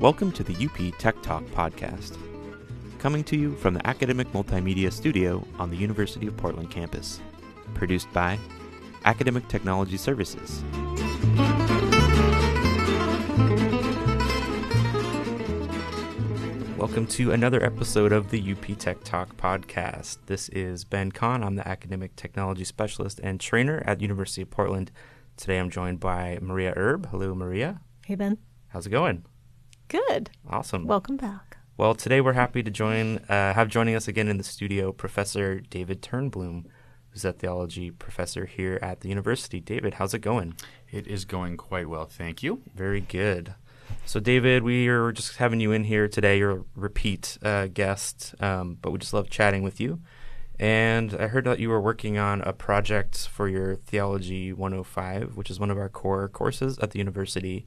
Welcome to the UP Tech Talk podcast, coming to you from the Academic Multimedia Studio on the University of Portland campus. Produced by Academic Technology Services. Welcome to another episode of the UP Tech Talk podcast. This is Ben Kahn. I'm the Academic Technology Specialist and Trainer at University of Portland. Today I'm joined by Maria Erb. Hello, Maria. Hey, Ben. How's it going? Good. Awesome. Welcome back. Well, today we're happy to join, uh, have joining us again in the studio Professor David Turnbloom, who's a theology professor here at the university. David, how's it going? It is going quite well, thank you. Very good. So, David, we are just having you in here today. You're a repeat uh, guest, um, but we just love chatting with you. And I heard that you were working on a project for your Theology 105, which is one of our core courses at the university,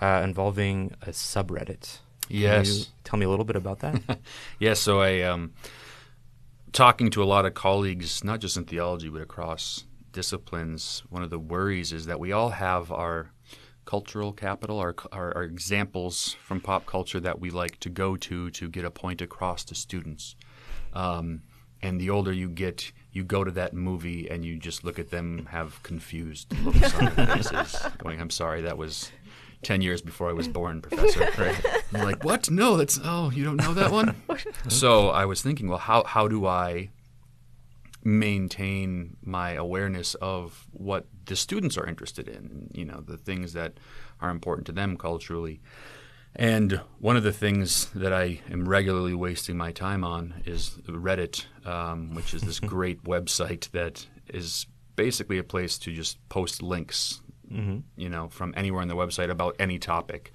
uh, involving a subreddit. Can Yes. you tell me a little bit about that? Yeah, so I um talking to a lot of colleagues, not just in theology but across disciplines, one of the worries is that we all have our cultural capital, our, our, our examples from pop culture that we like to go to to get a point across to students. Um, and the older you get, you go to that movie and you just look at them have confused looks on their faces, going, "I'm sorry, that was 10 years before I was born, Professor. Right? They're like, what? No, that's, oh, you don't know that one? so I was thinking, well, how, how do I maintain my awareness of what the students are interested in, you know, the things that are important to them culturally? And one of the things that I am regularly wasting my time on is Reddit, um, which is this great website that is basically a place to just post links you know, from anywhere on the website about any topic.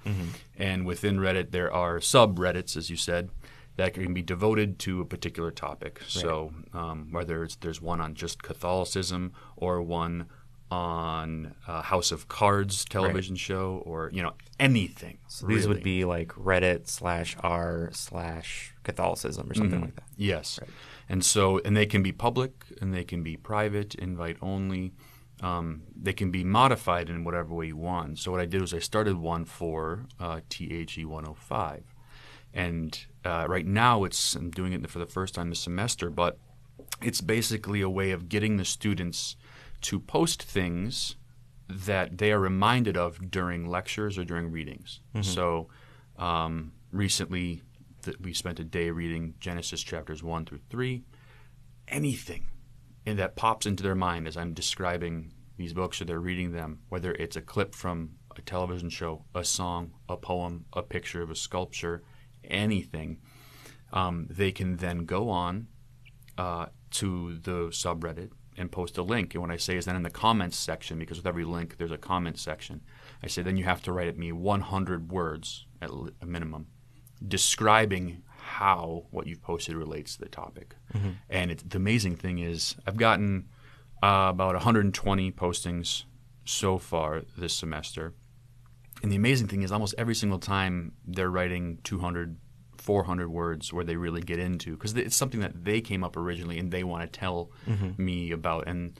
And within Reddit, there are subreddits, as you said, that can be devoted to a particular topic. So um, whether it's there's one on just Catholicism or one on uh, House of Cards television show or you know anything. So these would be like Reddit slash r slash Catholicism or something like that. Yes. And so, and they can be public and they can be private, invite only. Um, they can be modified in whatever way you want. So, what I did was I started one for uh, THE 105. And uh, right now, it's I'm doing it for the first time this semester, but it's basically a way of getting the students to post things that they are reminded of during lectures or during readings. So, um, recently, th- we spent a day reading Genesis chapters 1 through 3. Anything and that pops into their mind as I'm describing these books or they're reading them, whether it's a clip from a television show, a song, a poem, a picture of a sculpture, anything, um, they can then go on uh, to the subreddit and post a link. And what I say is then in the comments section, because with every link there's a comment section, I say then you have to write at me 100 words at a minimum describing how what you've posted relates to the topic. And it's, the amazing thing is I've gotten uh, about 120 postings so far this semester. And the amazing thing is almost every single time they're writing 200 400 words where they really get into because it's something that they came up originally and they want to tell me about and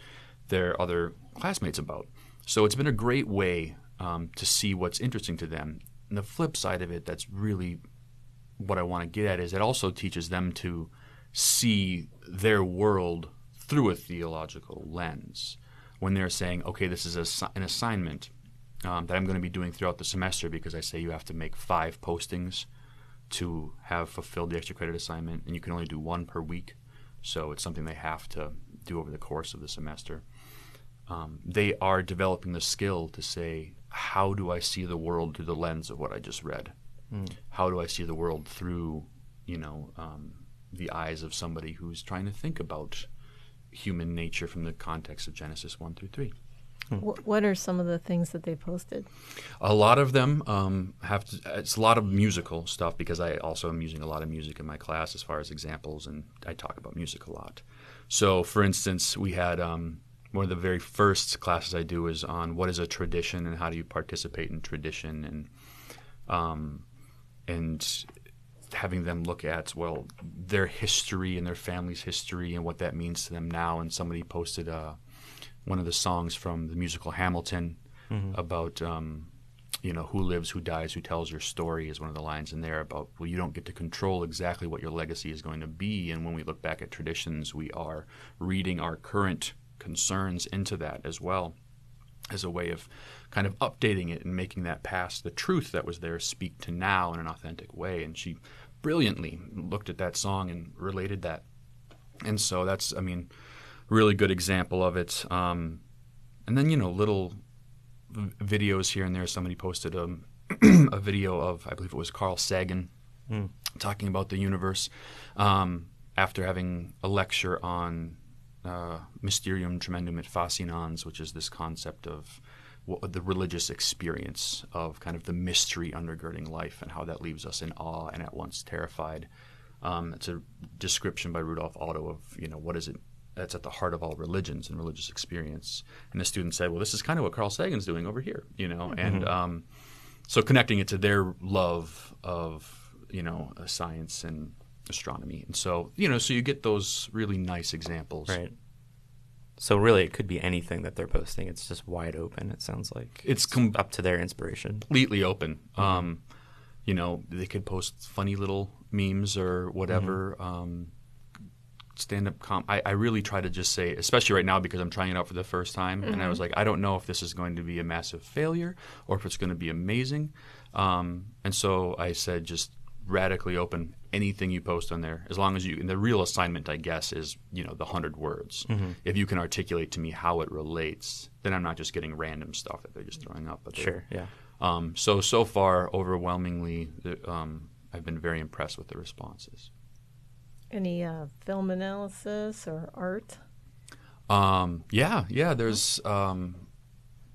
their other classmates about. So it's been a great way um, to see what's interesting to them. And the flip side of it, that's really what I want to get at, is it also teaches them to see their world through a theological lens. When they're saying, okay, this is a, an assignment um, that I'm going to be doing throughout the semester because I say you have to make five postings to have fulfilled the extra credit assignment, and you can only do one per week. So it's something they have to do over the course of the semester. Um, they are developing the skill to say, how do I see the world through the lens of what I just read? Mm. How do I see the world through, you know, um, the eyes of somebody who's trying to think about human nature from the context of Genesis 1 through 3? What are some of the things that they posted? A lot of them um, have to, it's a lot of musical stuff because I also am using a lot of music in my class as far as examples, and I talk about music a lot. So, for instance, we had um, one of the very first classes I do is on what is a tradition and how do you participate in tradition, and um, and having them look at well their history and their family's history and what that means to them now. And somebody posted uh, one of the songs from the musical Hamilton about um, you know who lives, who dies, who tells your story is one of the lines in there about well you don't get to control exactly what your legacy is going to be, and when we look back at traditions, we are reading our current concerns into that as well as a way of kind of updating it and making that past the truth that was there speak to now in an authentic way. And she brilliantly looked at that song and related that. And so that's, I mean, really good example of it. Um, and then, you know, little videos here and there. Somebody posted a, a video of, I believe it was Carl Sagan, talking about the universe um, after having a lecture on uh, Mysterium Tremendum et Fascinans, which is this concept of the religious experience of kind of the mystery undergirding life and how that leaves us in awe and at once terrified. Um, it's a description by Rudolf Otto of you know what is it that's at the heart of all religions and religious experience. And the student said, "Well, this is kind of what Carl Sagan's doing over here," you know, and um, so connecting it to their love of you know uh, science and astronomy, and so you know, so you get those really nice examples. Right. So really, it could be anything that they're posting. It's just wide open. It sounds like It's com- up to their inspiration. completely open. Um, you know, they could post funny little memes or whatever. Um, stand up com. I, I really try to just say, especially right now because I'm trying it out for the first time, and I was like, I don't know if this is going to be a massive failure or if it's going to be amazing. Um, and so I said, just radically open anything you post on there, as long as you. And the real assignment, I guess, is you know the hundred words. If you can articulate to me how it relates, then I'm not just getting random stuff that they're just throwing up. But Sure. Yeah. um, so so far, overwhelmingly, um, I've been very impressed with the responses. Any uh, film analysis or art? Um, yeah, yeah. There's um,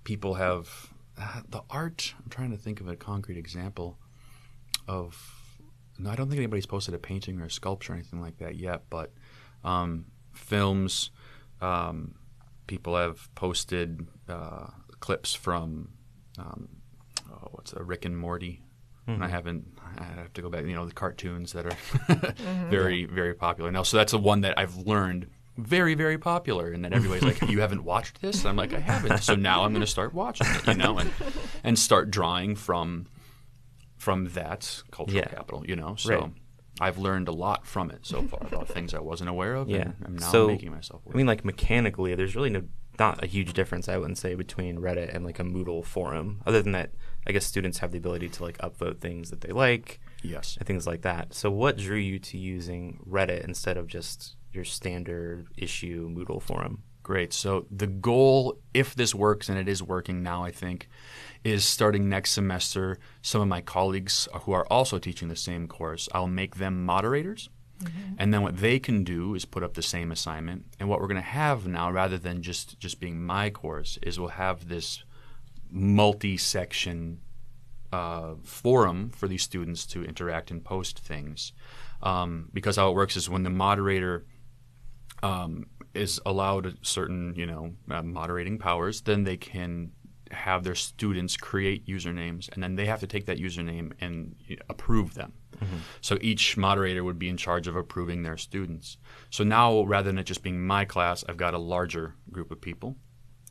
people have uh, the art. I'm trying to think of a concrete example of. No, I don't think anybody's posted a painting or a sculpture or anything like that yet. But um, films, um, people have posted uh, clips from um, oh, what's a Rick and Morty. And I mm-hmm. haven't. I have to go back. You know the cartoons that are mm-hmm. very, very popular now. So that's the one that I've learned very, very popular, and then everybody's like, "You haven't watched this?" And I'm like, "I haven't." So now I'm going to start watching it, you know, and and start drawing from from that cultural Yeah. capital, you know. So Right. I've learned a lot from it so far about things I wasn't aware of, Yeah. and I'm now so, making myself aware. I mean, like mechanically, there's really no not a huge difference. I wouldn't say between Reddit and like a Moodle forum. Other than that, I guess students have the ability to like upvote things that they like yes. and things like that. So, what drew you to using Reddit instead of just your standard issue Moodle forum? Great. So the goal, if this works, and it is working now, I think, is starting next semester. Some of my colleagues uh, who are also teaching the same course, I'll make them moderators. Mm-hmm. And then what they can do is put up the same assignment. And what we're going to have now, rather than just just being my course, is we'll have this multi-section uh, forum for these students to interact and post things. Um, because how it works is when the moderator um, is allowed certain, you know, uh, moderating powers, then they can have their students create usernames, and then they have to take that username and approve them. So each moderator would be in charge of approving their students. So now, rather than it just being my class, I've got a larger group of people.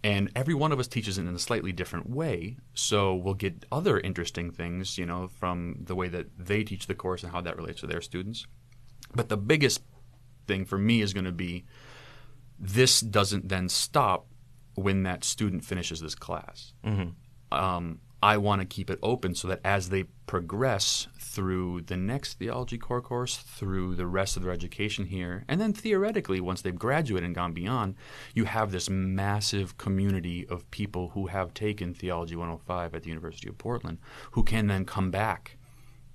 And every one of us teaches it in a slightly different way. So we'll get other interesting things, you know, from the way that they teach the course and how that relates to their students. But the biggest thing for me is going to be this doesn't then stop when that student finishes this class. Um, I want to keep it open so that as they progress through the next theology core course, through the rest of their education here, and then theoretically, once they've graduated and gone beyond, you have this massive community of people who have taken Theology 105 at the University of Portland who can then come back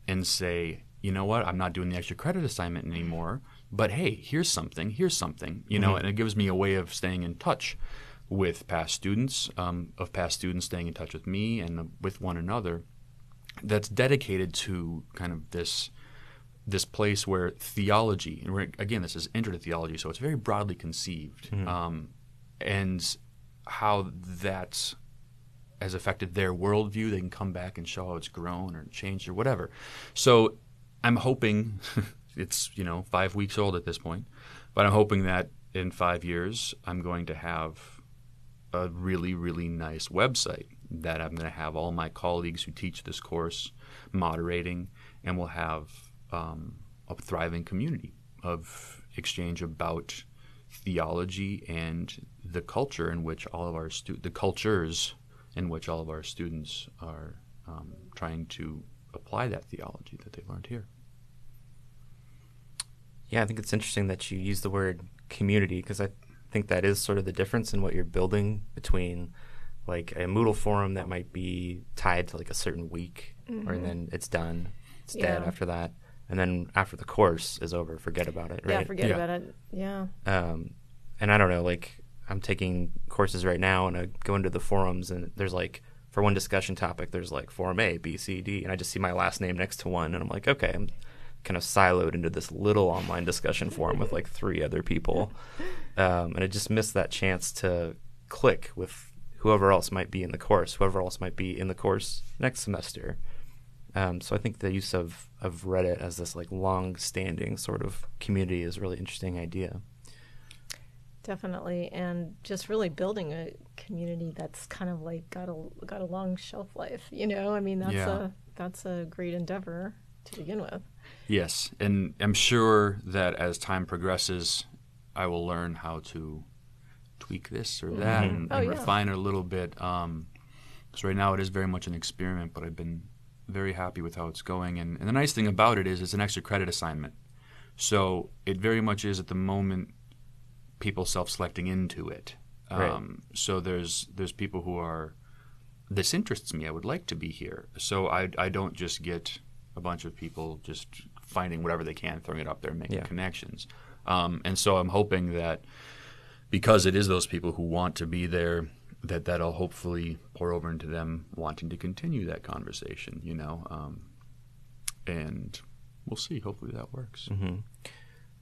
and say, you know what, I'm not doing the extra credit assignment anymore, but hey, here's something, here's something, you know, and it gives me a way of staying in touch with past students, um, of past students staying in touch with me and with one another that's dedicated to kind of this this place where theology and again this is intro to theology so it's very broadly conceived um, and how that has affected their worldview. They can come back and show how it's grown or changed or whatever. So i'm hoping it's you know five weeks old at this point but i'm hoping that in five years i'm going to have a really, really nice website that I'm going to have all my colleagues who teach this course moderating, and we'll have um, a thriving community of exchange about theology and the culture in which all of our stu- the cultures in which all of our students are um, trying to apply that theology that they learned here. Yeah, I think it's interesting that you use the word community because I think that is sort of the difference in what you're building between like a Moodle forum that might be tied to like a certain week, mm-hmm. or then it's done, it's yeah. dead after that, and then after the course is over, forget about it. Right? Yeah, forget yeah. about it. Yeah. Um, and I don't know, like I'm taking courses right now, and I go into the forums, and there's like for one discussion topic, there's like forum A, B, C, D, and I just see my last name next to one, and I'm like, okay, I'm kind of siloed into this little online discussion forum with like three other people, um, and I just missed that chance to click with whoever else might be in the course, whoever else might be in the course next semester. Um, so I think the use of, of Reddit as this like long-standing sort of community is a really interesting idea. Definitely, and just really building a community that's kind of like got a got a long shelf life. You know, I mean that's yeah. a that's a great endeavor to begin with. Yes, and I'm sure that as time progresses, I will learn how to tweak this or that mm-hmm. and, oh, and yeah. refine it a little bit. Um, right now it is very much an experiment, but I've been very happy with how it's going. And, and the nice thing about it is it's an extra credit assignment. So it very much is at the moment people self-selecting into it. Right. Um, so there's there's people who are this interests me. I would like to be here. So I I don't just get a bunch of people just finding whatever they can, throwing it up there, and making yeah. connections. Um, and so I'm hoping that because it is those people who want to be there, that that'll hopefully pour over into them wanting to continue that conversation. You know, um, and we'll see. Hopefully that works. Mm-hmm.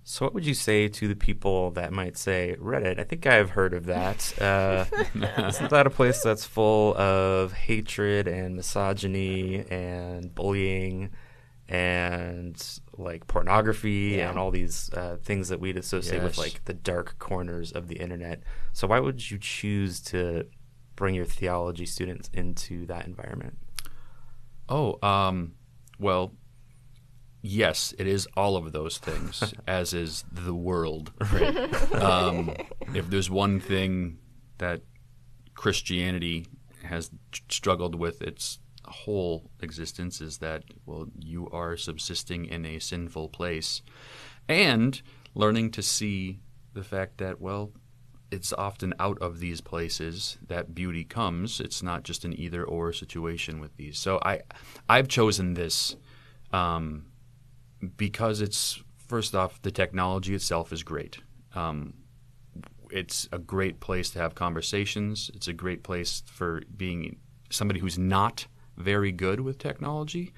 So, what would you say to the people that might say, Reddit, I think I've heard of that. Uh, isn't that a place that's full of hatred and misogyny and bullying and like pornography yeah. and all these uh, things that we'd associate yes. with like the dark corners of the internet. So, why would you choose to bring your theology students into that environment? Oh, um, well, yes, it is all of those things, as is the world. Right? um, if there's one thing that Christianity has struggled with its whole existence, is that well, you are subsisting in a sinful place, and learning to see the fact that well, it's often out of these places that beauty comes. It's not just an either or situation with these. So I, I've chosen this. Um, because it's first off the technology itself is great. Um, it's a great place to have conversations. It's a great place for being somebody who's not very good with technology,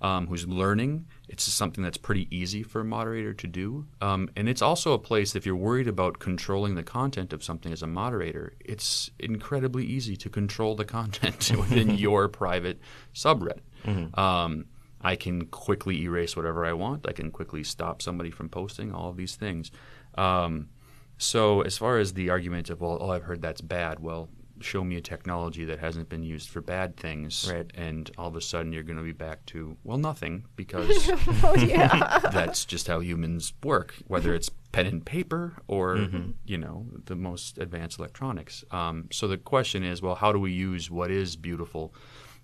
um, who's learning. It's something that's pretty easy for a moderator to do. Um, and it's also a place, if you're worried about controlling the content of something as a moderator, it's incredibly easy to control the content within your private subreddit. Mm-hmm. Um, I can quickly erase whatever I want. I can quickly stop somebody from posting all of these things. Um, so, as far as the argument of, well, oh, I've heard that's bad, well, show me a technology that hasn't been used for bad things, right. and all of a sudden you're going to be back to, well, nothing, because oh, yeah. that's just how humans work, whether it's pen and paper or, mm-hmm. you know, the most advanced electronics. Um, so the question is, well, how do we use what is beautiful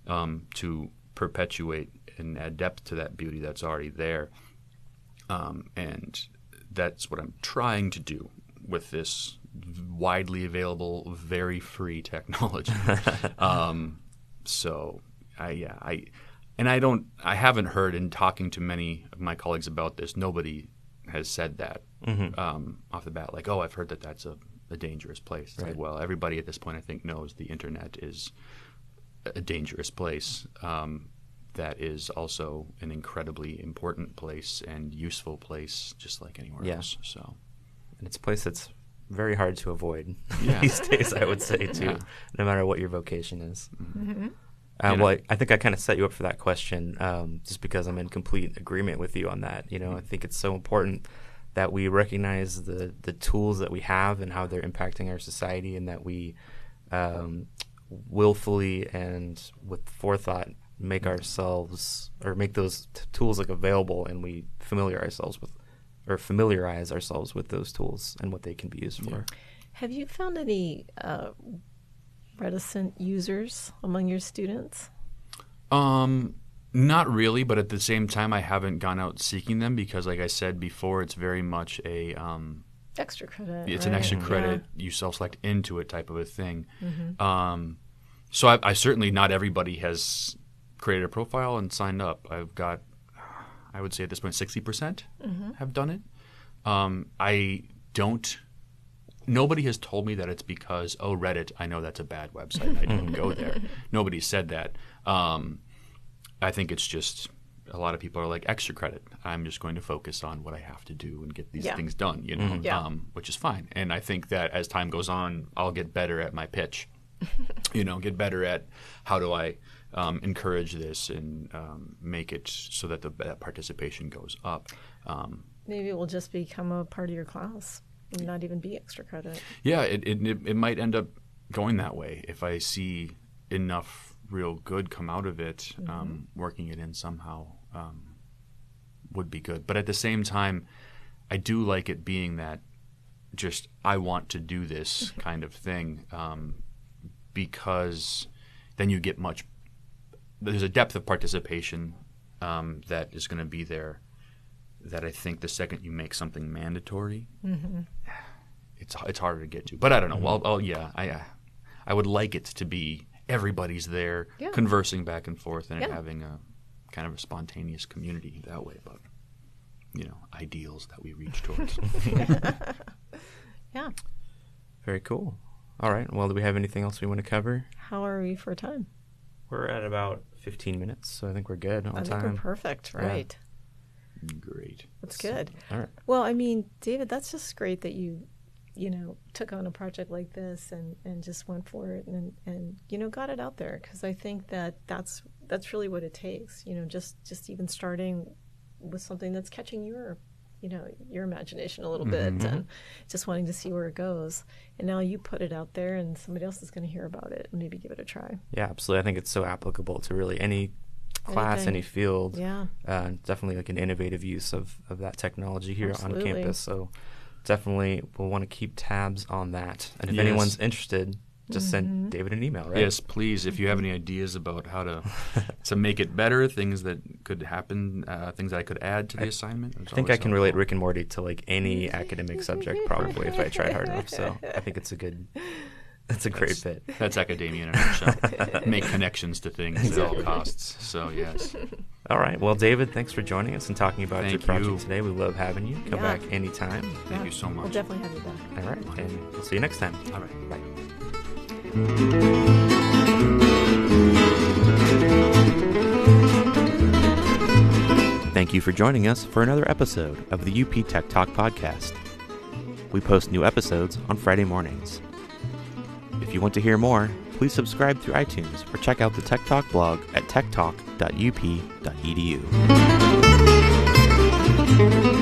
um, to perpetuate and add depth to that beauty that's already there. Um, and that's what I'm trying to do with this widely available, very free technology. um, so, I yeah, I and I don't, I haven't heard in talking to many of my colleagues about this. Nobody has said that mm-hmm. um, off the bat, like, oh, I've heard that that's a, a dangerous place. Right. Like, well, everybody at this point, I think, knows the internet is a dangerous place. Um, that is also an incredibly important place and useful place, just like anywhere yeah. else. So, and it's a place that's very hard to avoid yeah. these days. I would say too, yeah. no matter what your vocation is. Mm-hmm. mm-hmm. Um, well, I, I, think I kind of set you up for that question, um, just because I'm in complete agreement with you on that. You know, mm-hmm. I think it's so important that we recognize the the tools that we have and how they're impacting our society, and that we um, willfully and with forethought make ourselves or make those t- tools like available and we familiar ourselves with or familiarize ourselves with those tools and what they can be used for. Have you found any uh, reticent users among your students? Um, not really, but at the same time, I haven't gone out seeking them because, like I said before, it's very much a um, extra credit. It's right? an extra credit. Yeah. You self-select into it type of a thing. Mm-hmm. Um, so I, I, certainly not everybody has created a profile and signed up. I've got, I would say at this point, point, sixty percent mm-hmm. have done it. Um, I don't. Nobody has told me that it's because oh Reddit. I know that's a bad website. I don't go there. Nobody said that. Um, I think it's just a lot of people are like extra credit. I'm just going to focus on what I have to do and get these yeah. things done, you know, mm-hmm. yeah. um, which is fine. And I think that as time goes on, I'll get better at my pitch. you know, get better at how do I um, encourage this and um, make it so that the that participation goes up. Um, Maybe it will just become a part of your class, and not even be extra credit. Yeah, it, it, it might end up going that way if I see enough real good come out of it, mm-hmm. um, working it in somehow um, would be good. But at the same time, I do like it being that just I want to do this kind of thing um, because then you get much. There's a depth of participation um, that is going to be there. That I think the second you make something mandatory, mm-hmm. it's it's harder to get to. But I don't know. Well, oh yeah, I I would like it to be everybody's there yeah. conversing back and forth and yeah. having a kind of a spontaneous community that way but you know ideals that we reach towards yeah very cool all right well do we have anything else we want to cover how are we for time we're at about 15 minutes so i think we're good on I time think we're perfect right. Yeah. great. That's good. All right. Well i mean david that's just great that you you know, took on a project like this and, and just went for it and, and, you know, got it out there. Cause I think that that's, that's really what it takes, you know, just, just even starting with something that's catching your, you know, your imagination a little mm-hmm. bit and just wanting to see where it goes. And now you put it out there and somebody else is going to hear about it and maybe give it a try. Yeah, absolutely. I think it's so applicable to really any class, Anything. any field. Yeah. Uh, definitely like an innovative use of, of that technology here Absolutely. on campus. So definitely we'll want to keep tabs on that. And if yes. anyone's interested, just mm-hmm. send David an email, right? Yes, please. If you have any ideas about how to to make it better, things that could happen, uh, things I could add to the I assignment. I think I can relate Rick and Morty to like any academic subject, probably if I tried hard enough. So I think it's a good that's a great that's, bit. That's academia in a nutshell. Make connections to things exactly. at all costs. So yes. All right. Well, David, thanks for joining us and talking about Thank your project you. today. We love having you. Come yeah. back anytime. Thank yeah. you so much. We'll definitely have you back. All right. And we'll see you next time. All right. Bye. Thank you for joining us for another episode of the UP Tech Talk podcast. We post new episodes on Friday mornings. If you want to hear more, please subscribe through iTunes or check out the Tech Talk blog at techtalk.up.edu.